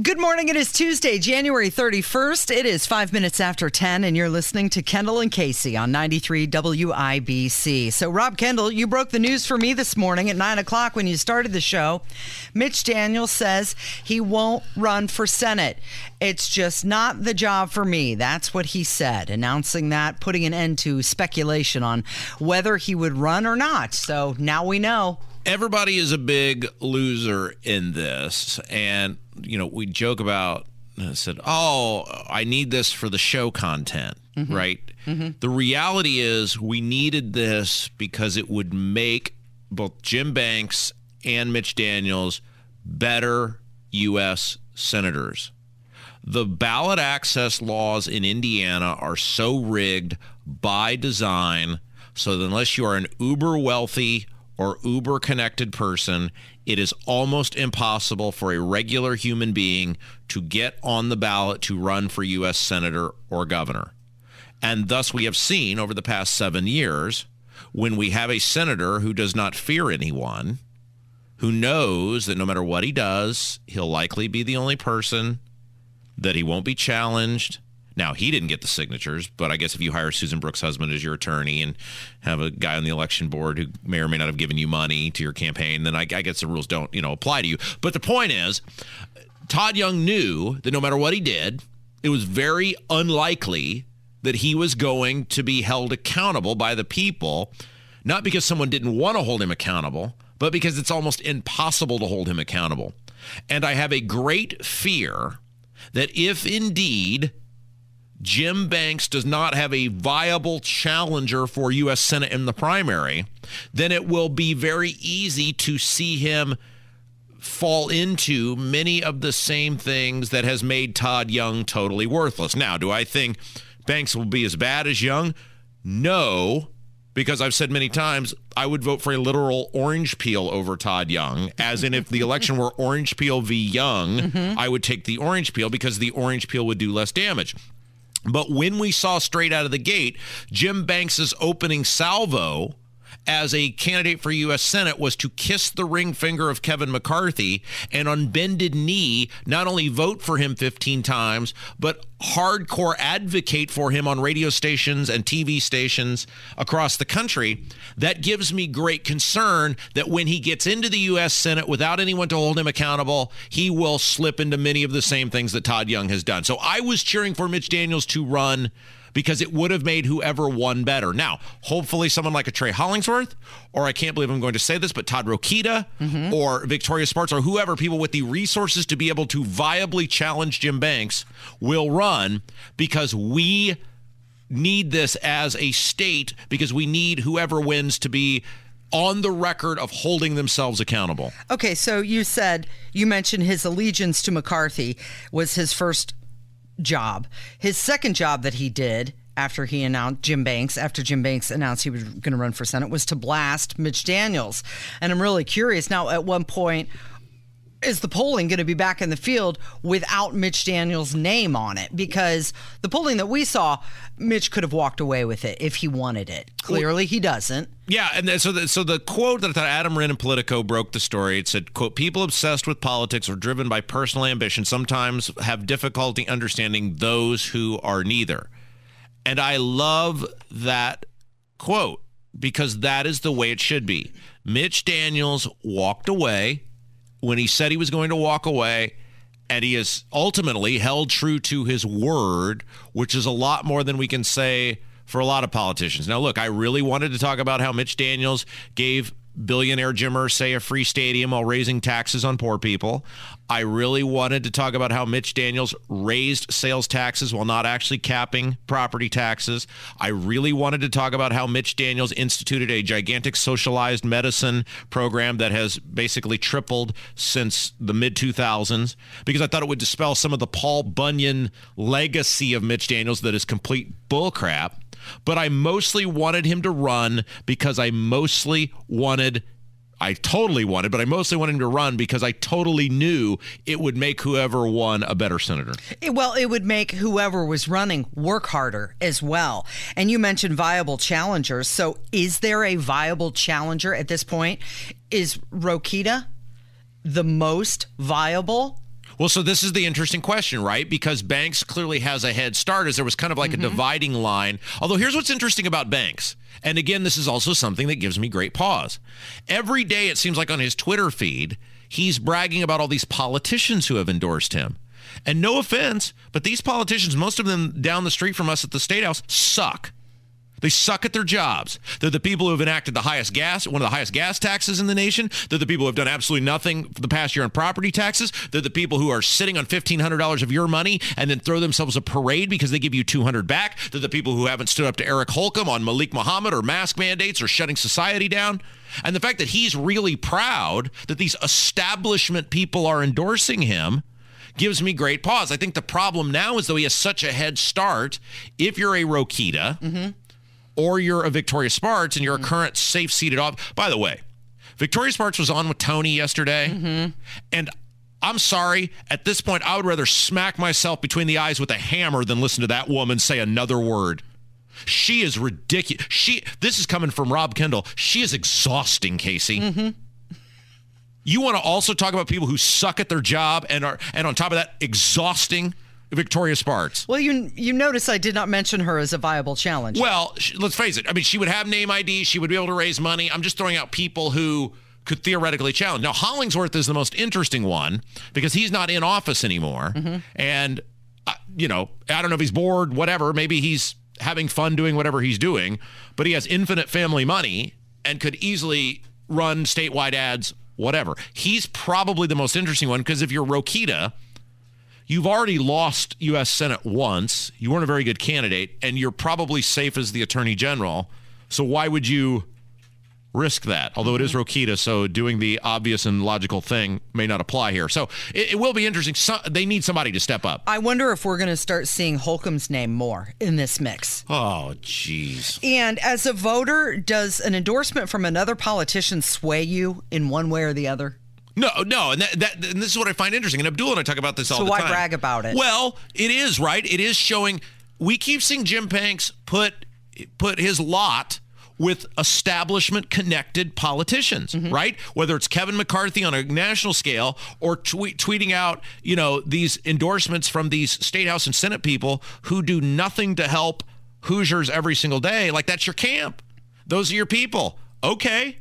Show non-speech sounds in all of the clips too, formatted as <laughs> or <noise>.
Good morning. It is Tuesday, January 31st. It is five minutes after 10, and you're listening to Kendall and Casey on 93 WIBC. So, Rob Kendall, you broke the news for me this morning at 9 o'clock when you started the show. Mitch Daniels says he won't run for Senate. It's just not the job for me. That's what he said, announcing that, putting an end to speculation on whether he would run or not. So, now we know. Everybody is a big loser in this. And you know, we joke about I said, "Oh, I need this for the show content." Mm-hmm. Right? Mm-hmm. The reality is we needed this because it would make both Jim Banks and Mitch Daniels better US senators. The ballot access laws in Indiana are so rigged by design so that unless you are an uber wealthy or uber connected person, it is almost impossible for a regular human being to get on the ballot to run for U.S. Senator or Governor. And thus, we have seen over the past seven years when we have a senator who does not fear anyone, who knows that no matter what he does, he'll likely be the only person, that he won't be challenged, now, he didn't get the signatures, but I guess if you hire Susan Brooks' husband as your attorney and have a guy on the election board who may or may not have given you money to your campaign, then I, I guess the rules don't, you know, apply to you. But the point is, Todd Young knew that no matter what he did, it was very unlikely that he was going to be held accountable by the people, not because someone didn't want to hold him accountable, but because it's almost impossible to hold him accountable. And I have a great fear that if indeed Jim Banks does not have a viable challenger for U.S. Senate in the primary, then it will be very easy to see him fall into many of the same things that has made Todd Young totally worthless. Now, do I think Banks will be as bad as Young? No, because I've said many times I would vote for a literal orange peel over Todd Young, as in if the election were orange peel v. Young, mm-hmm. I would take the orange peel because the orange peel would do less damage. But when we saw straight out of the gate Jim Banks's opening salvo as a candidate for U.S. Senate was to kiss the ring finger of Kevin McCarthy and on bended knee not only vote for him 15 times, but hardcore advocate for him on radio stations and TV stations across the country. That gives me great concern that when he gets into the U.S. Senate without anyone to hold him accountable, he will slip into many of the same things that Todd Young has done. So I was cheering for Mitch Daniels to run because it would have made whoever won better. Now, hopefully, someone like a Trey Hollingsworth, or I can't believe I'm going to say this, but Todd Rokita mm-hmm. or Victoria Spartz or whoever, people with the resources to be able to viably challenge Jim Banks will run because we need this as a state because we need whoever wins to be on the record of holding themselves accountable. Okay, so you said you mentioned his allegiance to McCarthy was his first job. His second job that he did after he announced Jim Banks, after Jim Banks announced he was going to run for Senate, was to blast Mitch Daniels. And I'm really curious now, at one point, is the polling going to be back in the field without Mitch Daniels' name on it? Because the polling that we saw, Mitch could have walked away with it if he wanted it. Clearly, he doesn't. Yeah, and so the, so the quote that Adam Wren and Politico broke the story. It said, "quote People obsessed with politics or driven by personal ambition sometimes have difficulty understanding those who are neither." And I love that quote because that is the way it should be. Mitch Daniels walked away when he said he was going to walk away, and he has ultimately held true to his word, which is a lot more than we can say for a lot of politicians. Now, look, I really wanted to talk about how Mitch Daniels gave billionaire Jim Irsay a free stadium while raising taxes on poor people. I really wanted to talk about how Mitch Daniels raised sales taxes while not actually capping property taxes. I really wanted to talk about how Mitch Daniels instituted a gigantic socialized medicine program that has basically tripled since the mid 2000s because I thought it would dispel some of the Paul Bunyan legacy of Mitch Daniels that is complete bullcrap. But I mostly wanted him to run because I mostly wanted I totally wanted, but I mostly wanted him to run because I totally knew it would make whoever won a better senator. It- well, it would make whoever was running work harder as well. And you mentioned viable challengers. So, is there a viable challenger at this point? Is Rokita the most viable? Well, so this is the interesting question, right? Because Banks clearly has a head start as there was kind of like a mm-hmm. dividing line. Although here's what's interesting about Banks. And again, this is also something that gives me great pause. Every day it seems like on his Twitter feed, he's bragging about all these politicians who have endorsed him. And no offense, but these politicians, most of them down the street from us at the State House, suck. They suck at their jobs. They're the people who have enacted the highest gas, one of the highest gas taxes in the nation. They're the people who have done absolutely nothing for the past year on property taxes. They're the people who are sitting on $1,500 of your money and then throw themselves a parade because they give you 200 back. They're the people who haven't stood up to Eric Holcomb on Malik Muhammad or mask mandates or shutting society down. And the fact that he's really proud that these establishment people are endorsing him gives me great pause. I think the problem now is though he has such a head start. If you're a Rokita, mm-hmm. Or you're a Victoria Spartz and you're a mm-hmm. current safe seated off. By the way, Victoria Spartz was on with Tony yesterday, mm-hmm. and I'm sorry. At this point, I would rather smack myself between the eyes with a hammer than listen to that woman say another word. She is ridiculous. She. This is coming from Rob Kendall. She is exhausting, Casey. Mm-hmm. You want to also talk about people who suck at their job and are, and on top of that, exhausting Victoria Spartz. Well, you you notice I did not mention her as a viable challenge. Well, sh- let's face it. I mean, she would have name ID. She would be able to raise money. I'm just throwing out people who could theoretically challenge. Now, Hollingsworth is the most interesting one because he's not in office anymore. And, uh, you know, I don't know if he's bored, whatever. Maybe he's having fun doing whatever he's doing, but he has infinite family money and could easily run statewide ads, whatever. He's probably the most interesting one because if you're Rokita, You've already lost U.S. Senate once. You weren't a very good candidate, and you're probably safe as the Attorney General. So why would you risk that? Although it is mm-hmm. Rokita, so doing the obvious and logical thing may not apply here. So it, it will be interesting. So, they need somebody to step up. I wonder if we're going to start seeing Holcomb's name more in this mix. Oh, jeez. And as a voter, does an endorsement from another politician sway you in one way or the other? No, no, and that, that and this is what I find interesting. And Abdul and I talk about this all So the time. So why brag about it? Well, it is right. It is showing. We keep seeing Jim Banks put put his lot with establishment connected politicians, Mm-hmm. right? Whether it's Kevin McCarthy on a national scale or tweet, tweeting out, you know, these endorsements from these state house and senate people who do nothing to help Hoosiers every single day, like that's your camp. Those are your people. Okay.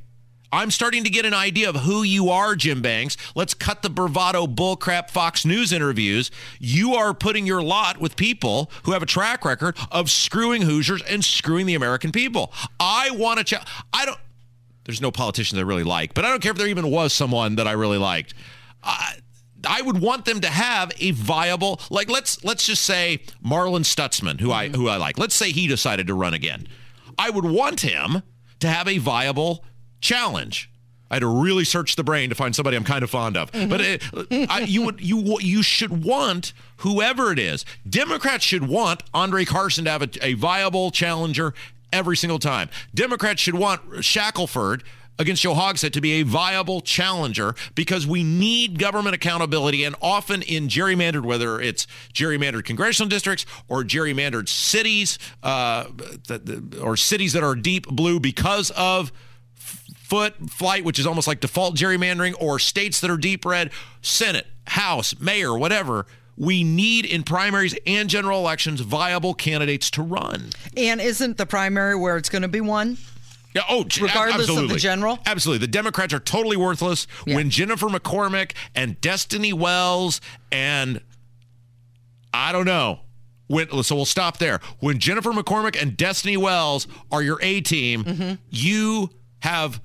I'm starting to get an idea of who you are, Jim Banks. Let's cut the bravado bullcrap Fox News interviews. You are putting your lot with people who have a track record of screwing Hoosiers and screwing the American people. I want to ch- I don't there's no politicians I really like, but I don't care if there even was someone that I really liked. I, I would want them to have a viable, like let's let's just say Marlin Stutzman, who I mm-hmm. who I like. Let's say he decided to run again. I would want him to have a viable challenge. I had to really search the brain to find somebody I'm kind of fond of. But it, I, you would you you should want whoever it is. Democrats should want Andre Carson to have a, a viable challenger every single time. Democrats should want Shackleford against Joe Hogsett to be a viable challenger because we need government accountability and often in gerrymandered, whether it's gerrymandered congressional districts or gerrymandered cities uh, or cities that are deep blue because of foot flight, which is almost like default gerrymandering, or states that are deep red, Senate, House, Mayor, whatever. We need in primaries and general elections viable candidates to run. And isn't the primary where it's going to be won? Yeah, oh, Regardless of the general? Absolutely. The Democrats are totally worthless Yeah. when Jennifer McCormick and Destiny Wells and I don't know. When, so we'll stop there. When Jennifer McCormick and Destiny Wells are your A team, Mm-hmm. you have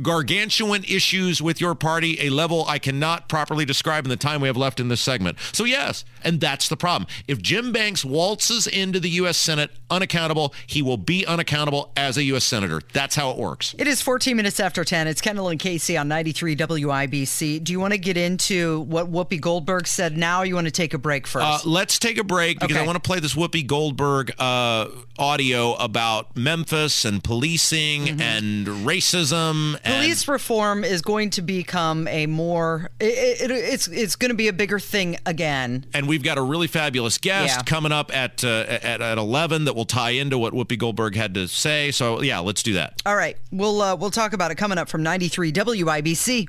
gargantuan issues with your party, a level I cannot properly describe in the time we have left in this segment. So, yes, and that's the problem. If Jim Banks waltzes into the U.S. Senate unaccountable, he will be unaccountable as a U.S. Senator. That's how it works. It is 14 minutes after 10. It's Kendall and Casey on 93 WIBC. Do you want to get into what Whoopi Goldberg said now? you want to take a break first? Uh, let's take a break because Okay. I want to play this Whoopi Goldberg uh, audio about Memphis and policing and racism. And Police reform is going to become a more it, it, it's it's going to be a bigger thing again. and we've got a really fabulous guest Yeah. coming up at, uh, at at 11 that will tie into what Whoopi Goldberg had to say. So yeah, let's do that. All right, we'll uh, we'll talk about it coming up from 93 WIBC.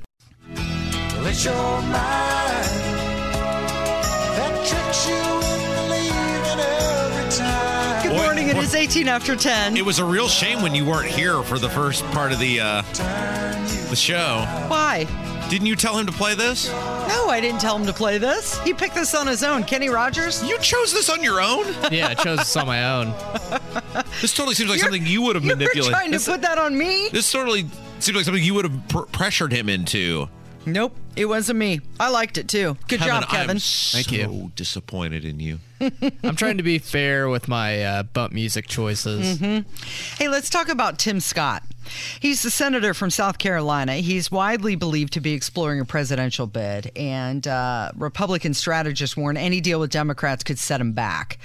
Let your mind that tricks you It boy. 18 after 10. It was a real shame when you weren't here for the first part of the uh, the show. Why? Didn't you tell him to play this? No, I didn't tell him to play this. He picked this on his own. Kenny Rogers. You chose this on your own. <laughs> Yeah, I chose this on my own. <laughs> This totally seems like You're- something you would have You were manipulated. trying to This, put that on me? this totally seems like something you would have pr- pressured him into. Nope, it wasn't me. I liked it too. Good job, Kevin. I am Kevin. so Thank you. disappointed in you. <laughs> I'm trying to be fair with my uh, bump music choices. Hey, let's talk about Tim Scott. He's the senator from South Carolina. He's widely believed to be exploring a presidential bid, and uh, Republican strategists warn any deal with Democrats could set him back.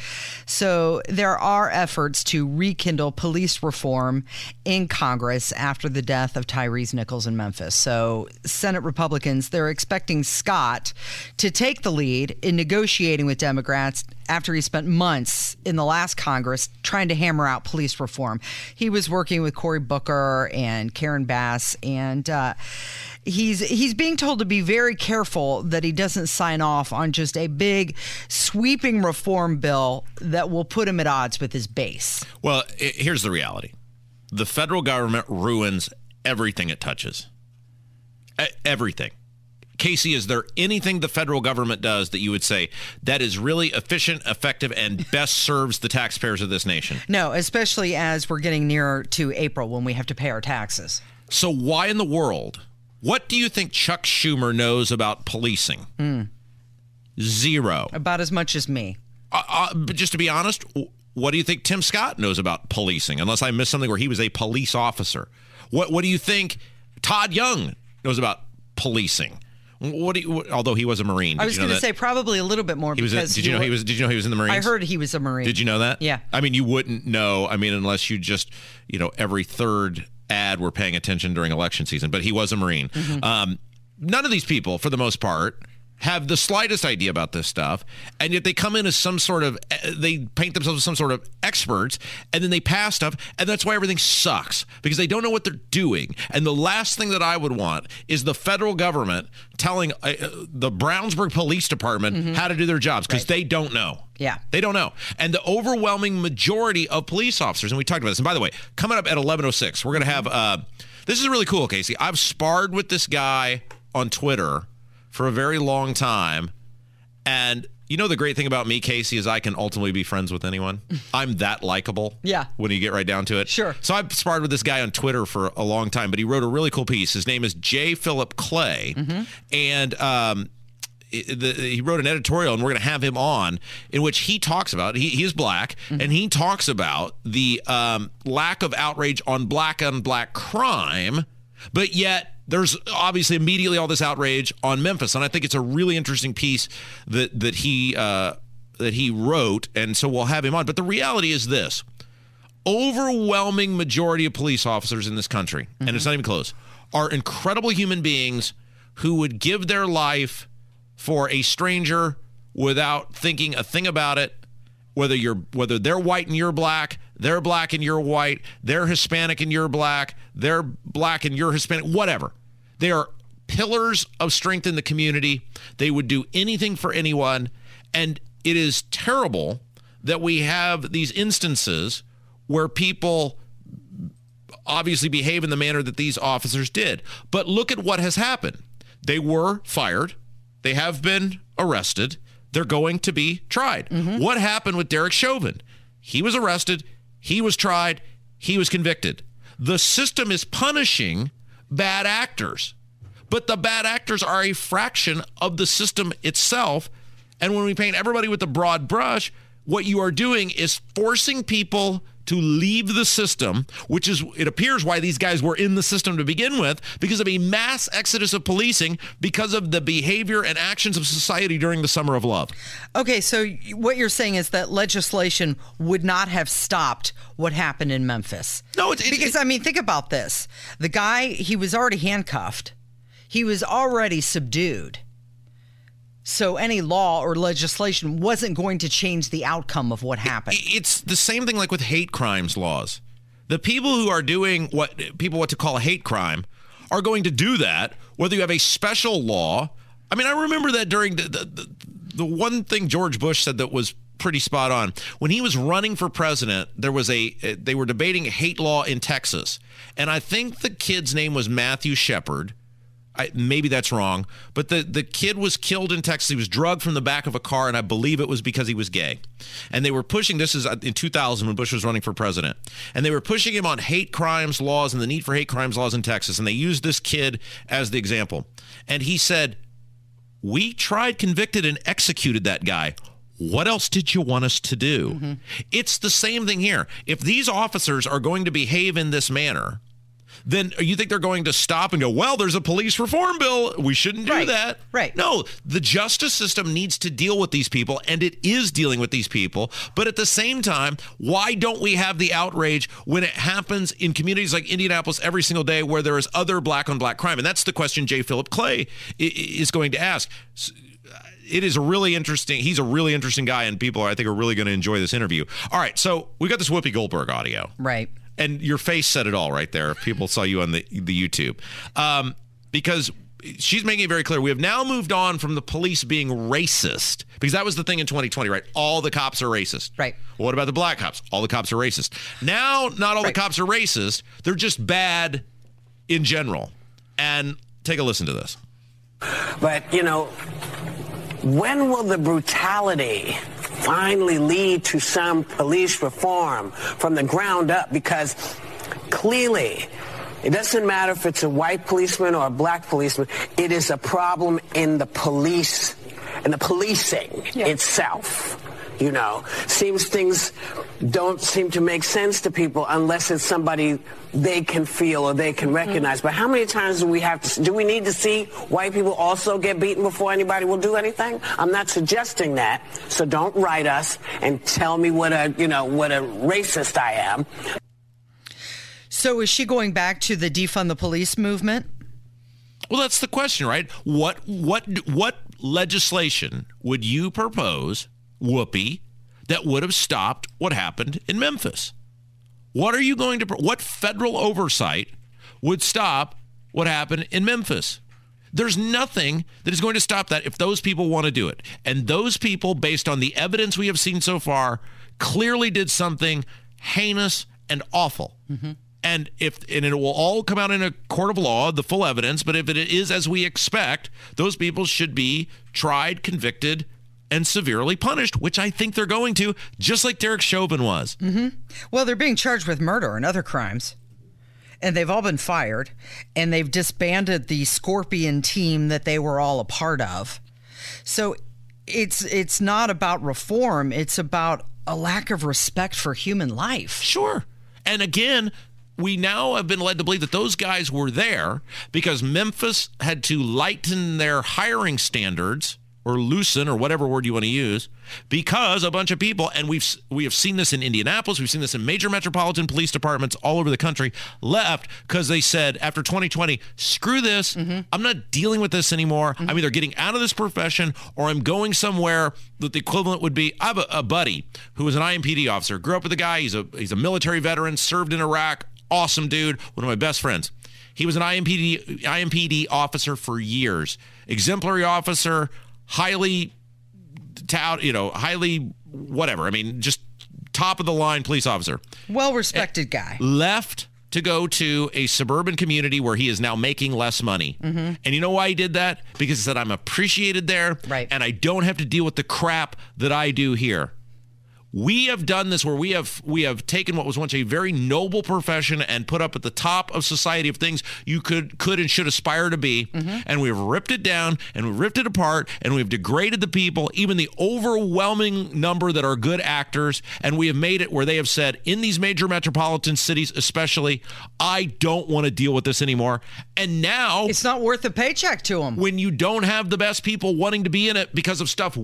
So there are efforts to rekindle police reform in Congress after the death of Tyrese Nichols in Memphis. So Senate Republicans they're expecting Scott to take the lead in negotiating with Democrats after he spent months in the last Congress trying to hammer out police reform. He was working with Cory Booker and Karen Bass, and uh, he's he's being told to be very careful that he doesn't sign off on just a big sweeping reform bill that will put him at odds with his base. Well, i here's the reality: the federal government ruins everything it touches. Everything. Casey, is there anything the federal government does that you would say that is really efficient, effective, and best serves the taxpayers of this nation? No, especially as we're getting nearer to April when we have to pay our taxes. So, why in the world? What do you think Chuck Schumer knows about policing? Zero. About as much as me. Uh, uh, but just to be honest, what do you think Tim Scott knows about policing? Unless I missed something where he was a police officer. What What do you think Todd Young knows about policing? What do you? What, although he was a Marine, I was you know going to say probably a little bit more he was. Because did you know he was? Did you know he was in the Marines? I heard he was a Marine. Did you know that? Yeah. I mean, you wouldn't know. I mean, unless you just, you know, every third ad were paying attention during election season. But he was a Marine. Mm-hmm. Um, none of these people, for the most part, have the slightest idea about this stuff, and yet they come in as some sort of. eh, They paint themselves as some sort of experts, and then they pass stuff, and that's why everything sucks because they don't know what they're doing. And the last thing that I would want is the federal government telling uh, the Brownsburg Police Department how to do their jobs because they don't know. Mm-hmm. Yeah. They don't know. And the overwhelming majority of police officers, and we talked about this, and by the way, coming up at 11.06, we're going to have, uh, this is really cool, Casey. I've sparred with this guy on Twitter for a very long time. And you know the great thing about me, Casey, is I can ultimately be friends with anyone. <laughs> I'm that likable. Yeah. When you get right down to it. Sure. So I've sparred with this guy on Twitter for a long time, but he wrote a really cool piece. His name is J. Philip Clay. And um, the, he wrote an editorial, and we're going to have him on, in which he talks about he, he is black, and he talks about the um, lack of outrage on black on black crime, but yet there's obviously immediately all this outrage on Memphis, and I think it's a really interesting piece that that he uh, that he wrote, and so we'll have him on. But the reality is this: overwhelming majority of police officers in this country, and it's not even close, are incredible human beings who would give their life for a stranger without thinking a thing about it. Whether you're whether they're white and you're black, they're black and you're white, they're Hispanic and you're black, they're black and you're Hispanic, whatever. They are pillars of strength in the community. They would do anything for anyone. And it is terrible that we have these instances where people obviously behave in the manner that these officers did. But look at what has happened. They were fired, they have been arrested, they're going to be tried. Mm-hmm. What happened with Derek Chauvin? He was arrested, he was tried, he was convicted. The system is punishing bad actors. But the bad actors are a fraction of the system itself. And when we paint everybody with a broad brush, what you are doing is forcing people to leave the system, which is, it appears, why these guys were in the system to begin with, because of a mass exodus of policing because of the behavior and actions of society during the summer of love. Okay, so what you're saying is that legislation would not have stopped what happened in Memphis. No, it- it- because I mean, think about this: the guy he was already handcuffed, he was already subdued. So any law or legislation wasn't going to change the outcome of what happened. It's the same thing like with hate crimes laws. The people who are doing what people want to call a hate crime are going to do that, whether you have a special law. I mean, I remember that during the, the, the, one thing George Bush said that was pretty spot on. When he was running for president, there was a, they were debating hate law in Texas. And I think the kid's name was Matthew Shepard. I, maybe that's wrong, but the, the kid was killed in Texas. He was drugged from the back of a car, and I believe it was because he was gay. And they were pushing this is uh, in 2000 when Bush was running for president, and they were pushing him on hate crimes laws and the need for hate crimes laws in Texas. And they used this kid as the example. And he said, "We tried, convicted, and executed that guy." What else did you want us to do? It's the same thing here. If these officers are going to behave in this manner, then you think they're going to stop and go, well, there's a police reform bill. We shouldn't do Right, that. right. No, the justice system needs to deal with these people, and it is dealing with these people. But at the same time, why don't we have the outrage when it happens in communities like Indianapolis every single day where there is other black on black crime? And that's the question J. Philip Clay is going to ask. Uh, it is a really interesting. He's a really interesting guy, and people I think are really going to enjoy this interview. All right, so we got this Whoopi Goldberg audio right. And your face said it all right there. If people saw you on the the YouTube, um, because she's making it very clear. We have now moved on from the police being racist because that was the thing in 2020, right? All the cops are racist. Right. Well, what about the black cops? All the cops are racist. Now, not all Right. the cops are racist. They're just bad in general. And take a listen to this. But, you know, when will the brutality finally lead to some police reform from the ground up? Because clearly, it doesn't matter if it's a white policeman or a black policeman, it is a problem in the police, and the policing itself. You know, seems things don't seem to make sense to people unless it's somebody they can feel or they can recognize. But how many times do we have to, do we need to see white people also get beaten before anybody will do anything? I'm not suggesting that. So don't write us and tell me what a, you know, what a racist I am. So is she going back to the defund the police movement? Well, that's the question, right? What what what legislation would you propose, Whoopi, that would have stopped what happened in Memphis? What are you going to what federal oversight would stop what happened in Memphis? There's nothing that is going to stop that if those people want to do it. And those people based on the evidence we have seen so far clearly did something heinous and awful. Mm-hmm. And if and it will all come out in a court of law, the full evidence. But if it is as we expect, those people should be tried, convicted, and severely punished, which I think they're going to, just like Derek Chauvin was. Mm-hmm. Well, they're being charged with murder and other crimes. And they've all been fired. And they've disbanded the Scorpion team that they were all a part of. So it's it's not about reform, it's about a lack of respect for human life. Sure. And again, we now have been led to believe that those guys were there because Memphis had to lighten their hiring standards or loosen or whatever word you want to use because a bunch of people and we've we have seen this in Indianapolis we've seen this in major metropolitan police departments all over the country left because they said after 2020 screw this. Mm-hmm. I'm not dealing with this anymore. I'm mm-hmm. either getting out of this profession or I'm going somewhere that the equivalent would be I have a, a buddy who was an IMPD officer grew up with a guy he's a he's a military veteran served in Iraq awesome dude one of my best friends. He was an IMPD IMPD officer for years exemplary officer highly tout, you know, highly whatever. I mean, just top of the line police officer. Well respected eh, guy. Left to go to a suburban community where he is now making less money. Mm-hmm. And you know why he did that? Because he said, I'm appreciated there. Right. And I don't have to deal with the crap that I do here. We have done this where we have we have taken what was once a very noble profession and put up at the top of society of things you could could and should aspire to be, mm-hmm. and we've ripped it down and we've ripped it apart and we've degraded the people, even the overwhelming number that are good actors, and we have made it where they have said in these major metropolitan cities, especially, I don't want to deal with this anymore. And now It's not worth a paycheck to them. when you don't have the best people wanting to be in it because of stuff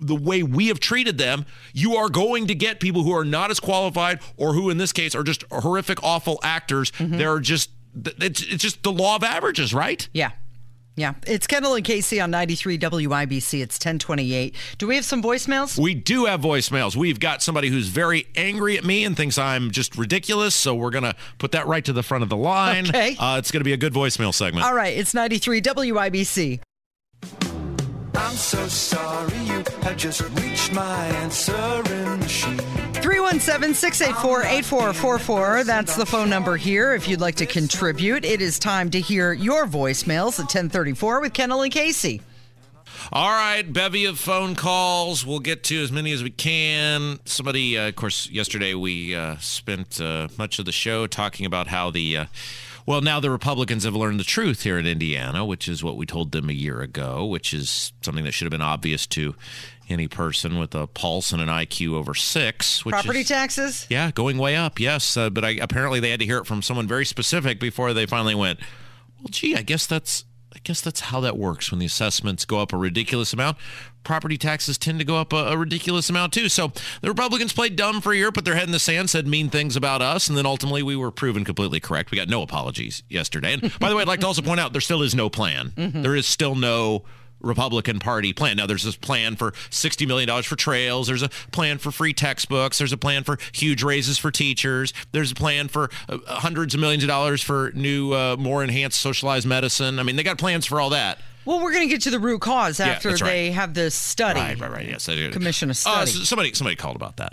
the way we have treated them, you are going to get people who are not as qualified or who in this case are just horrific awful actors. They're just it's, it's just the law of averages, right? Yeah. Yeah. It's Kendall and Casey on 93 WIBC. It's 1028. Do we have some voicemails? We do have voicemails. We've got somebody who's very angry at me and thinks I'm just ridiculous. So we're going to put that right to the front of the line. Okay. Uh, it's going to be a good voicemail segment. All right. It's 93 WIBC. I'm so sorry you have just reached my answering machine. 317 684 8444. That's the phone number here if you'd like to contribute. It is time to hear your voicemails at 1034 with Kendall and Casey. All right, bevy of phone calls. We'll get to as many as we can. Somebody, uh, of course, yesterday we uh, spent uh, much of the show talking about how the, uh, well, now the Republicans have learned the truth here in Indiana, which is what we told them a year ago, which is something that should have been obvious to any person with a pulse and an IQ over six. Which Property is, taxes? Yeah, going way up. Yes, uh, but I, apparently they had to hear it from someone very specific before they finally went. Well, gee, I guess that's I guess that's how that works. When the assessments go up a ridiculous amount, property taxes tend to go up a, a ridiculous amount too. So the Republicans played dumb for a year, put their head in the sand, said mean things about us, and then ultimately we were proven completely correct. We got no apologies yesterday. And by the way, I'd like to also point out there still is no plan. Mm-hmm. There is still no Republican Party plan. Now, there's this plan for $60 million for trails. There's a plan for free textbooks. There's a plan for huge raises for teachers. There's a plan for uh, hundreds of millions of dollars for new, uh, more enhanced socialized medicine. I mean, they got plans for all that. Well, we're going to get to the root cause after that's right. they have this study. Right, right, right. Yes, I do. Commission a Uh, study. somebody, somebody called about that.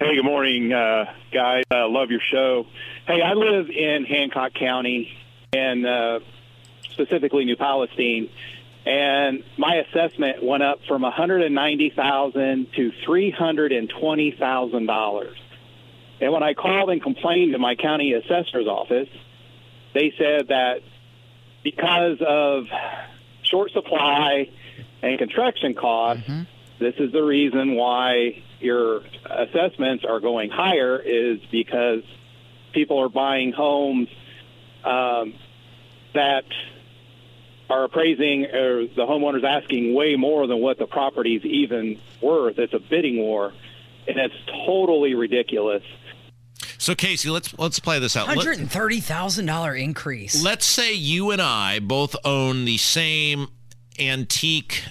Hey, good morning, uh, guys. Uh, love your show. Hey, I live in Hancock County and uh, specifically New Palestine, and my assessment went up from one hundred and ninety thousand to three hundred and twenty thousand dollars. And when I called and complained to my county assessor's office, they said that because of short supply and construction costs, this is the reason why your assessments are going higher is because people are buying homes um, that are appraising or the homeowner's asking way more than what the property's even worth. It's a bidding war, and it's totally ridiculous. So, Casey, let's let's play this out. $130,000 increase. let's say you and I both own the same antique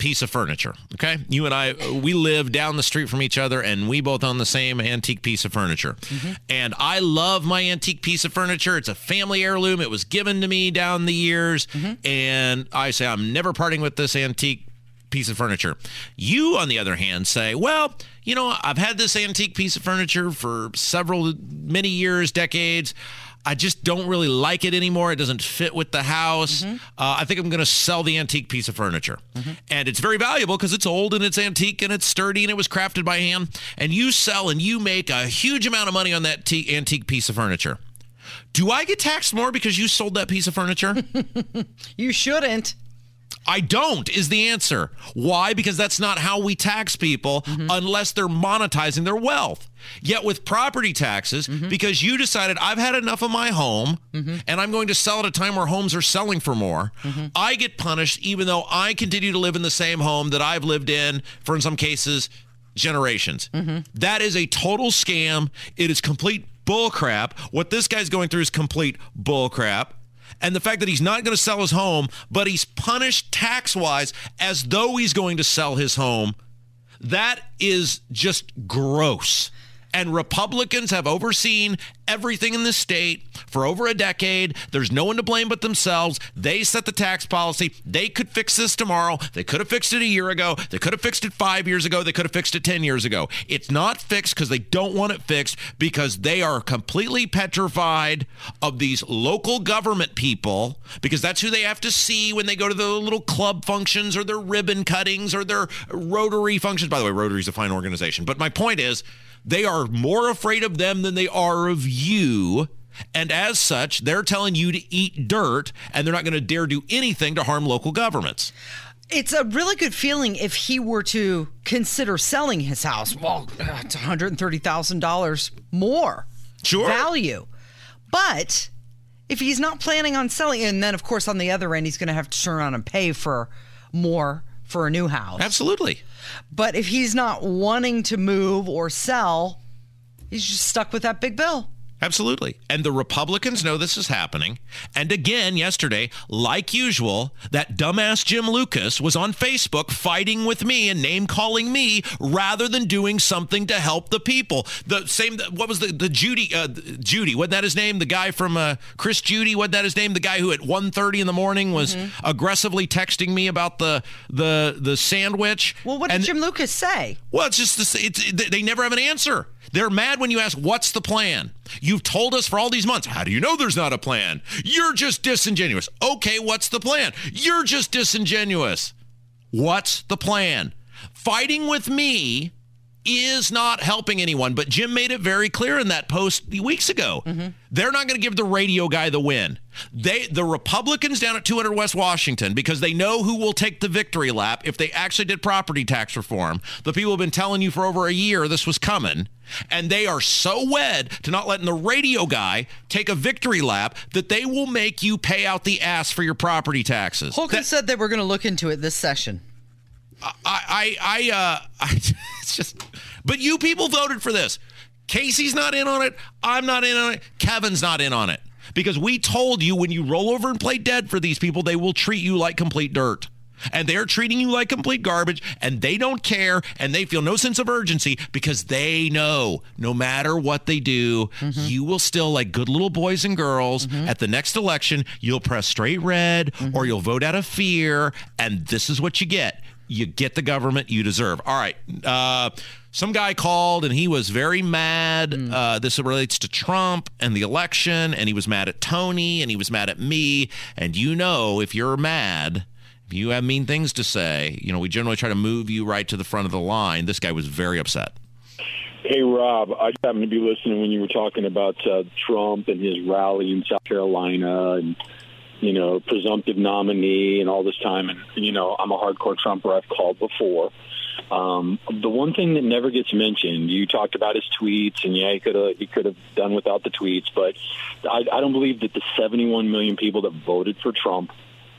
piece of furniture. Okay. You and I, we live down the street from each other and we both own the same antique piece of furniture. Mm-hmm. And I love my antique piece of furniture. It's a family heirloom. It was given to me down the years. Mm-hmm. And I say, I'm never parting with this antique piece of furniture. You, on the other hand, say, well, you know, I've had this antique piece of furniture for several, many years, decades. I just don't really like it anymore. It doesn't fit with the house. Uh, I think I'm going to sell the antique piece of furniture. And it's very valuable because it's old and it's antique and it's sturdy and it was crafted by hand. And you sell and you make a huge amount of money on that te- antique piece of furniture. Do I get taxed more because you sold that piece of furniture? <laughs> You shouldn't. I don't is the answer. Why? Because that's not how we tax people mm-hmm. unless they're monetizing their wealth. Yet with property taxes, mm-hmm. because you decided I've had enough of my home mm-hmm. and I'm going to sell at a time where homes are selling for more, I get punished even though I continue to live in the same home that I've lived in for in some cases generations. That is a total scam. It is complete bullcrap. What this guy's going through is complete bullcrap and the fact that he's not going to sell his home, but he's punished tax wise as though he's going to sell his home, that is just gross. And Republicans have overseen everything in the state for over a decade. There's no one to blame but themselves. They set the tax policy. They could fix this tomorrow. They could have fixed it a year ago. They could have fixed it five years ago. They could have fixed it 10 years ago. It's not fixed because they don't want it fixed because they are completely petrified of these local government people because that's who they have to see when they go to the little club functions or their ribbon cuttings or their Rotary functions. By the way, Rotary is a fine organization. But my point is, they are more afraid of them than they are of you. And as such, they're telling you to eat dirt and they're not going to dare do anything to harm local governments. It's a really good feeling if he were to consider selling his house. Well, it's $130,000 more Sure. value. But if he's not planning on selling, and then of course on the other end, he's going to have to turn around and pay for more for a new house. Absolutely. But if he's not wanting to move or sell, he's just stuck with that big bill. Absolutely. And the Republicans know this is happening. And again, yesterday, like usual, that dumbass Jim Lucas was on Facebook fighting with me and name calling me rather than doing something to help the people. The same, what was the, the Judy, uh, Judy, wasn't that his name? The guy from uh, Chris Judy, wasn't that his name? The guy who at 1.30 in the morning was aggressively texting me about the, the, the sandwich. Well, what did And- Jim Lucas say? well, it's just this, it's, they never have an answer. They're mad when you ask, what's the plan? You've told us for all these months. How do you know there's not a plan? You're just disingenuous. Okay, what's the plan? You're just disingenuous. What's the plan? Fighting with me is not helping anyone, but Jim made it very clear in that post weeks ago. They're not going to give the radio guy the win. They the Republicans down at 200 West Washington because they know who will take the victory lap if they actually did property tax reform. The people have been telling you for over a year this was coming. And they are so wed to not letting the radio guy take a victory lap that they will make you pay out the ass for your property taxes. Holcomb That- said they were going to look into it this session. I, I, I, uh, <laughs> I, it's just, but you people voted for this. Casey's not in on it. I'm not in on it. Kevin's not in on it because we told you when you roll over and play dead for these people, they will treat you like complete dirt. And they're treating you like complete garbage and they don't care and they feel no sense of urgency because they know no matter what they do, mm-hmm. you will still, like good little boys and girls, mm-hmm. at the next election, you'll press straight red or mm-hmm. you'll vote out of fear. And this is what you get you get the government you deserve. All right. Uh, some guy called and he was very mad. Uh, this relates to Trump and the election, and he was mad at Tony and he was mad at me. And you know, if you're mad, if you have mean things to say, you know, we generally try to move you right to the front of the line. This guy was very upset. Hey, Rob, I just happened to be listening when you were talking about uh, Trump and his rally in South Carolina and, you know, presumptive nominee and all this time. And, you know, I'm a hardcore Trumper. I've called before. Um, the one thing that never gets mentioned, you talked about his tweets, and yeah, he could have he could have done without the tweets, but I, I don't believe that the 71 million people that voted for Trump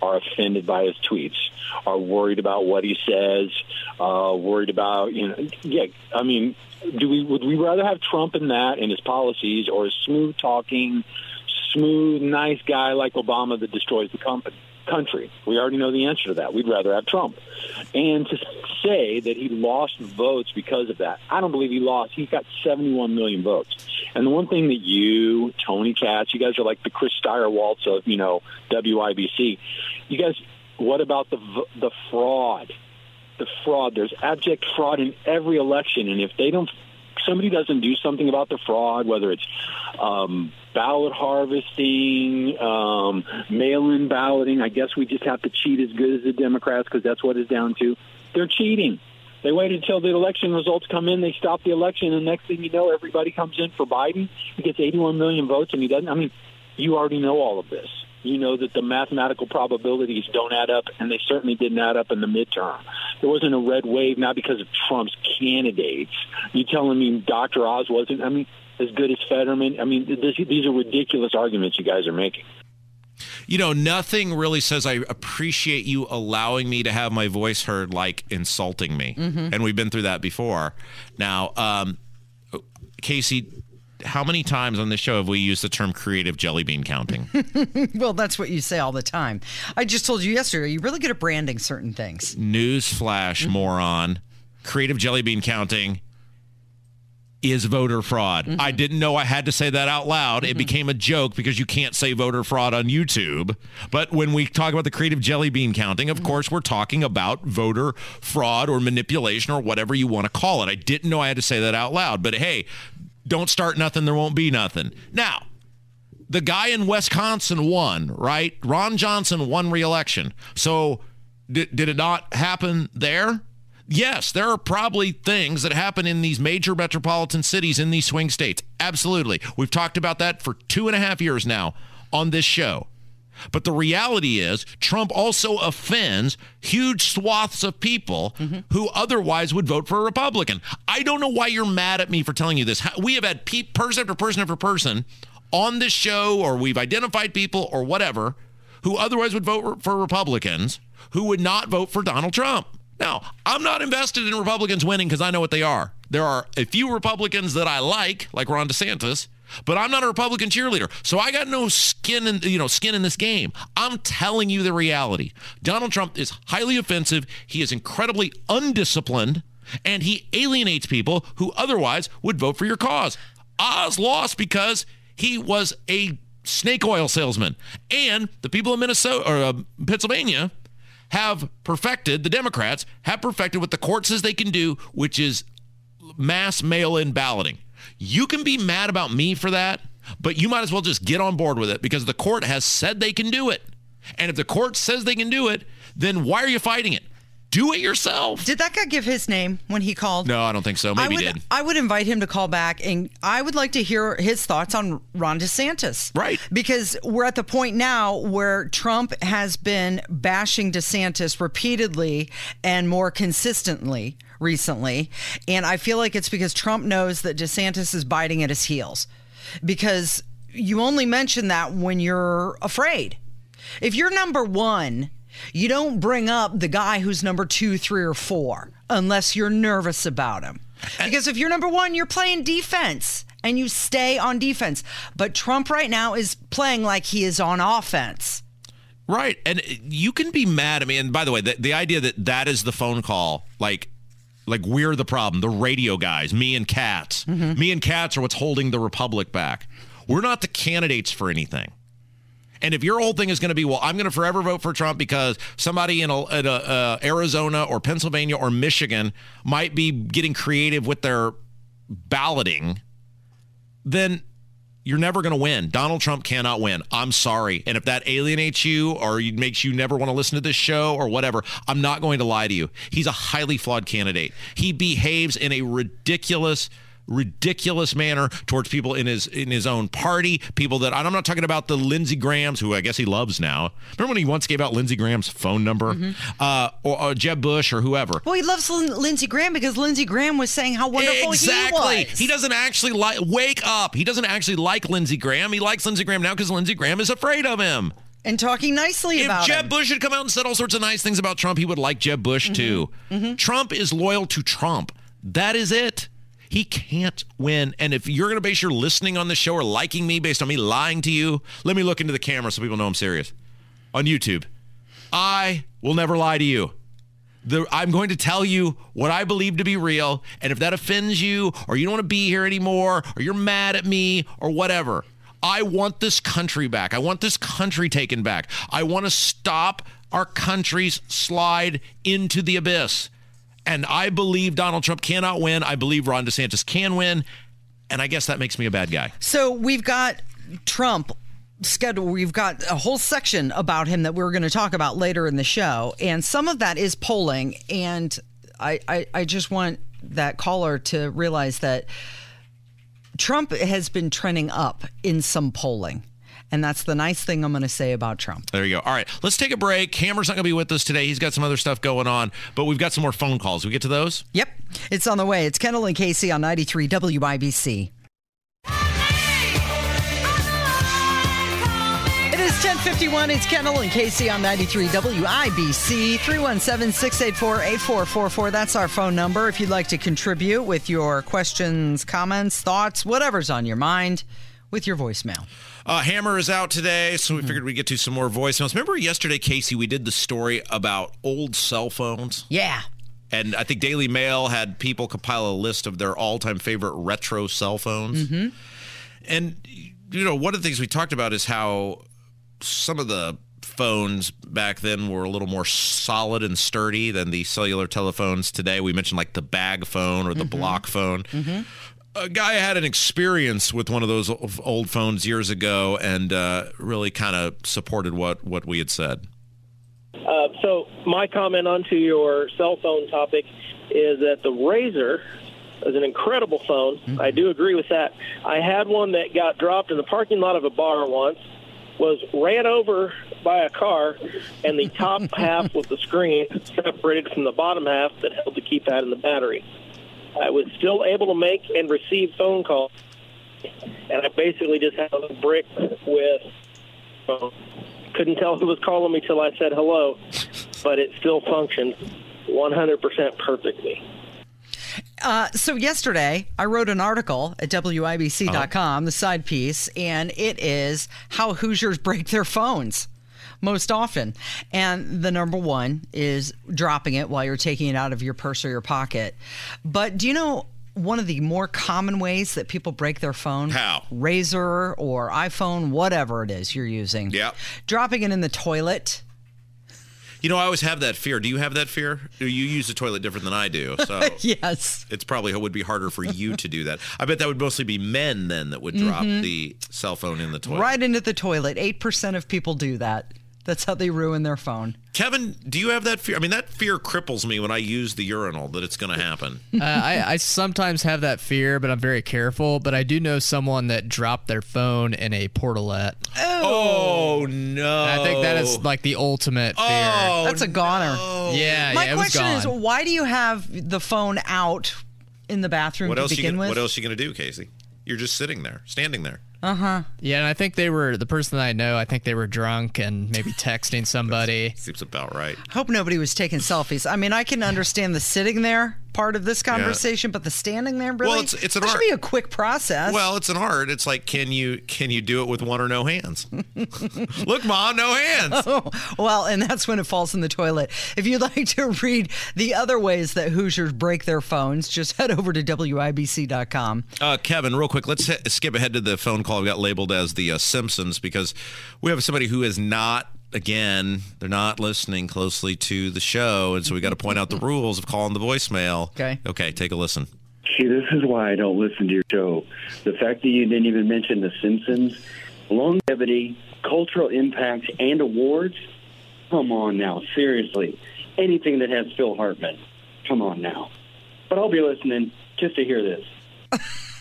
are offended by his tweets, are worried about what he says, uh, worried about you know, yeah. I mean, do we would we rather have Trump in that and his policies, or his smooth talking, smooth, nice guy like Obama that destroys the company? Country. We already know the answer to that. We'd rather have Trump. And to say that he lost votes because of that, I don't believe he lost. He got 71 million votes. And the one thing that you, Tony Katz, you guys are like the Chris Steyerwaltz of, you know, WIBC. You guys, what about the the fraud? The fraud. There's abject fraud in every election, and if they don't, somebody doesn't do something about the fraud, whether it's um, ballot harvesting, um, mail-in balloting. I guess we just have to cheat as good as the Democrats because that's what it's down to. They're cheating. They waited until the election results come in. They stop the election, and next thing you know, everybody comes in for Biden. He gets 81 million votes, and he doesn't. I mean, you already know all of this. You know that the mathematical probabilities don't add up, and they certainly didn't add up in the midterm. There wasn't a red wave, not because of Trump's candidates. You telling me Dr. Oz wasn't? I mean, as good as Fetterman? I mean, this, these are ridiculous arguments you guys are making. You know, nothing really says I appreciate you allowing me to have my voice heard like insulting me. And we've been through that before. Now, um, Casey, how many times on this show have we used the term creative jelly bean counting? <laughs> Well, that's what you say all the time. I just told you yesterday, you're really good at branding certain things. Newsflash, mm-hmm. moron. Creative jelly bean counting is voter fraud. Mm-hmm. I didn't know I had to say that out loud. It mm-hmm. became a joke because you can't say voter fraud on YouTube. But when we talk about the creative jelly bean counting, of course, we're talking about voter fraud or manipulation or whatever you want to call it. I didn't know I had to say that out loud. But hey, don't start nothing, there won't be nothing. Now, the guy in Wisconsin won, right? Ron Johnson won re-election. So did, did it not happen there? Yes, there are probably things that happen in these major metropolitan cities in these swing states. Absolutely. We've talked about that for two and a half years now on this show. But the reality is, Trump also offends huge swaths of people mm-hmm. who otherwise would vote for a Republican. I don't know why you're mad at me for telling you this. We have had pe- person after person after person on this show, or we've identified people or whatever, who otherwise would vote for Republicans who would not vote for Donald Trump. Now, I'm not invested in Republicans winning because I know what they are. There are a few Republicans that I like, like Ron DeSantis, but I'm not a Republican cheerleader. So I got no skin in, you know, skin in this game. I'm telling you the reality. Donald Trump is highly offensive. He is incredibly undisciplined and he alienates people who otherwise would vote for your cause. Oz lost because he was a snake oil salesman. And the people of Minnesota or uh, Pennsylvania have perfected, the Democrats have perfected what the court says they can do, which is mass mail in balloting. You can be mad about me for that, but you might as well just get on board with it because the court has said they can do it. And if the court says they can do it, then why are you fighting it? Do it yourself. Did that guy give his name when he called? No, I don't think so. I Maybe would, he did. I would invite him to call back, and I would like to hear his thoughts on Ron DeSantis. Right. Because we're at the point now where Trump has been bashing DeSantis repeatedly and more consistently recently. And I feel like it's because Trump knows that DeSantis is biting at his heels. Because you only mention that when you're afraid. If you're number one, you don't bring up the guy who's number two, three, or four unless you're nervous about him. Because if you're number one, you're playing defense and you stay on defense. But Trump right now is playing like he is on offense. Right. And you can be mad at me. And by the way, the, the idea that that is the phone call, like, like we're the problem, the radio guys, me and Katz. Mm-hmm. Me and Katz are what's holding the Republic back. We're not the candidates for anything. And if your whole thing is going to be, well, I'm going to forever vote for Trump because somebody in, a, a, uh, Arizona or Pennsylvania or Michigan might be getting creative with their balloting, then you're never going to win. Donald Trump cannot win. I'm sorry. And if that alienates you or makes you never want to listen to this show or whatever, I'm not going to lie to you. He's a highly flawed candidate. He behaves in a ridiculous ridiculous manner towards people in his in his own party people that and I'm not talking about the Lindsey Grahams who I guess he loves now remember when he once gave out Lindsey Graham's phone number mm-hmm. uh, or, or Jeb Bush or whoever Well, he loves Lin- Lindsey Graham because Lindsey Graham was saying how wonderful exactly. he was. Exactly. He doesn't actually like wake up. He doesn't actually like Lindsey Graham. He likes Lindsey Graham now because Lindsey Graham is afraid of him. and talking nicely If about Jeb him. Bush had come out and said all sorts of nice things about Trump, he would like Jeb Bush mm-hmm. too. Mm-hmm. Trump is loyal to Trump. That is it. He can't win. And if you're going to base your listening on the show or liking me based on me lying to you, let me look into the camera so people know I'm serious. On YouTube, I will never lie to you. The, I'm going to tell you what I believe to be real. And if that offends you, or you don't want to be here anymore, or you're mad at me, or whatever, I want this country back. I want this country taken back. I want to stop our country's slide into the abyss. And I believe Donald Trump cannot win. I believe Ron DeSantis can win. And I guess that makes me a bad guy. So we've got Trump schedule. We've got a whole section about him that we're going to talk about later in the show, and some of that is polling. And I, I, I just want that caller to realize that Trump has been trending up in some polling. And that's the nice thing I'm going to say about Trump. There you go. All right, let's take a break. Hammer's not going to be with us today. He's got some other stuff going on, but we've got some more phone calls. We get to those? Yep, it's on the way. It's Kendall and Casey on 93 WIBC. It is 1051. It's Kendall and Casey on 93 WIBC 317 684 8444. That's our phone number. If you'd like to contribute with your questions, comments, thoughts, whatever's on your mind with your voicemail. Uh, Hammer is out today, so we figured we'd get to some more voicemails. Remember yesterday, Casey, we did the story about old cell phones? Yeah. And I think Daily Mail had people compile a list of their all-time favorite retro cell phones. Mm-hmm. And you know, one of the things we talked about is how some of the phones back then were a little more solid and sturdy than the cellular telephones today. We mentioned like the bag phone or the Mm-hmm. block phone. A guy had an experience with one of those old phones years ago and uh, really kind of supported what what we had said. Uh, so my comment onto your cell phone topic is that the Razor is an incredible phone. I do agree with that. I had one that got dropped in the parking lot of a bar once, was ran over by a car, and the top <laughs> half of the screen separated from the bottom half that held the keypad and the battery. I was still able to make and receive phone calls, and I basically just had a brick with. Uh, couldn't tell who was calling me till I said hello, but it still functioned 100% perfectly. Uh, so yesterday, I wrote an article at WIBC.com, the side piece, and it is how Hoosiers break their phones most often. And the number one is dropping it while you're taking it out of your purse or your pocket. But do you know one of the more common ways that people break their phone? How? Razor or iPhone, whatever it is you're using. Yep. Dropping it in the toilet. You know, I always have that fear. Do you have that fear? You use the toilet different than I do, <laughs> so Yes. it's probably it would be harder for you to do that. I bet that would mostly be men then that would drop mm-hmm. the cell phone in the toilet. Right into the toilet. 8% of people do that. That's how they ruin their phone. Kevin, do you have that fear? I mean, that fear cripples me when I use the urinal that it's going to happen. <laughs> Uh, I, I sometimes have that fear, but I'm very careful. But I do know someone that dropped their phone in a portalette. Oh no! And I think that is like the ultimate fear. Oh, That's a goner. yeah, My yeah, it was question is, why do you have the phone out in the bathroom what to else? You begin gonna, with? what else are you going to do, Casey? You're just sitting there, standing there. Yeah, and I think they were the person that I know. I think they were drunk and maybe texting somebody. <laughs> Seems about right. Hope nobody was taking selfies. I mean, I can understand the sitting there part of this conversation, but the standing there, really? Well, it's- it's an that art. should be a quick process. Well, it's an art. It's like, can you can you do it with one or no hands? <laughs> Look, mom, no hands. <laughs> Oh, well, and that's when it falls in the toilet. If you'd like to read the other ways that Hoosiers break their phones, just head over to WIBC.com. Uh, Kevin, real quick, let's he- skip ahead to the phone call we got labeled as the uh, Simpsons because we have somebody who is not. Again, they're not listening closely to the show, and so we got to point out the rules of calling the voicemail. Okay. Okay, take a listen. See, this is why I don't listen to your show. The fact that you didn't even mention The Simpsons, longevity, cultural impact, and awards. Come on now, seriously. Anything that has Phil Hartman. Come on now. But I'll be listening just to hear this.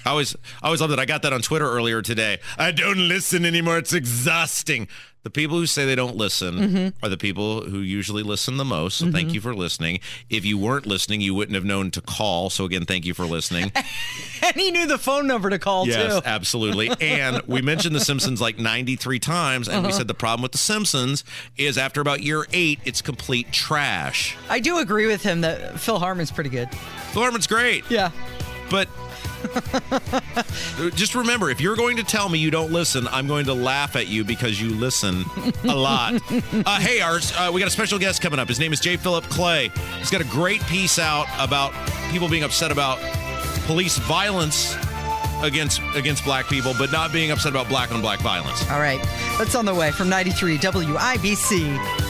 I always, I always love that. I got that on Twitter earlier today. I don't listen anymore. It's exhausting. The people who say they don't listen Mm-hmm. are the people who usually listen the most. So thank you for listening. If you weren't listening, you wouldn't have known to call. So again, thank you for listening. <laughs> And he knew the phone number to call, yes, too. absolutely. And we mentioned The Simpsons like 93 times, and Uh-huh. we said the problem with The Simpsons is after about year eight, it's complete trash. I do agree with him that Phil Harmon's pretty good. Phil Hartman's great. Yeah. But <laughs> just remember, if you're going to tell me you don't listen, I'm going to laugh at you because you listen a lot. <laughs> uh, hey, ours, uh, we got a special guest coming up. His name is Jay Philip Clay. He's got a great piece out about people being upset about police violence against against black people, but not being upset about black on black violence. All right. That's on the way from 93 WIBC.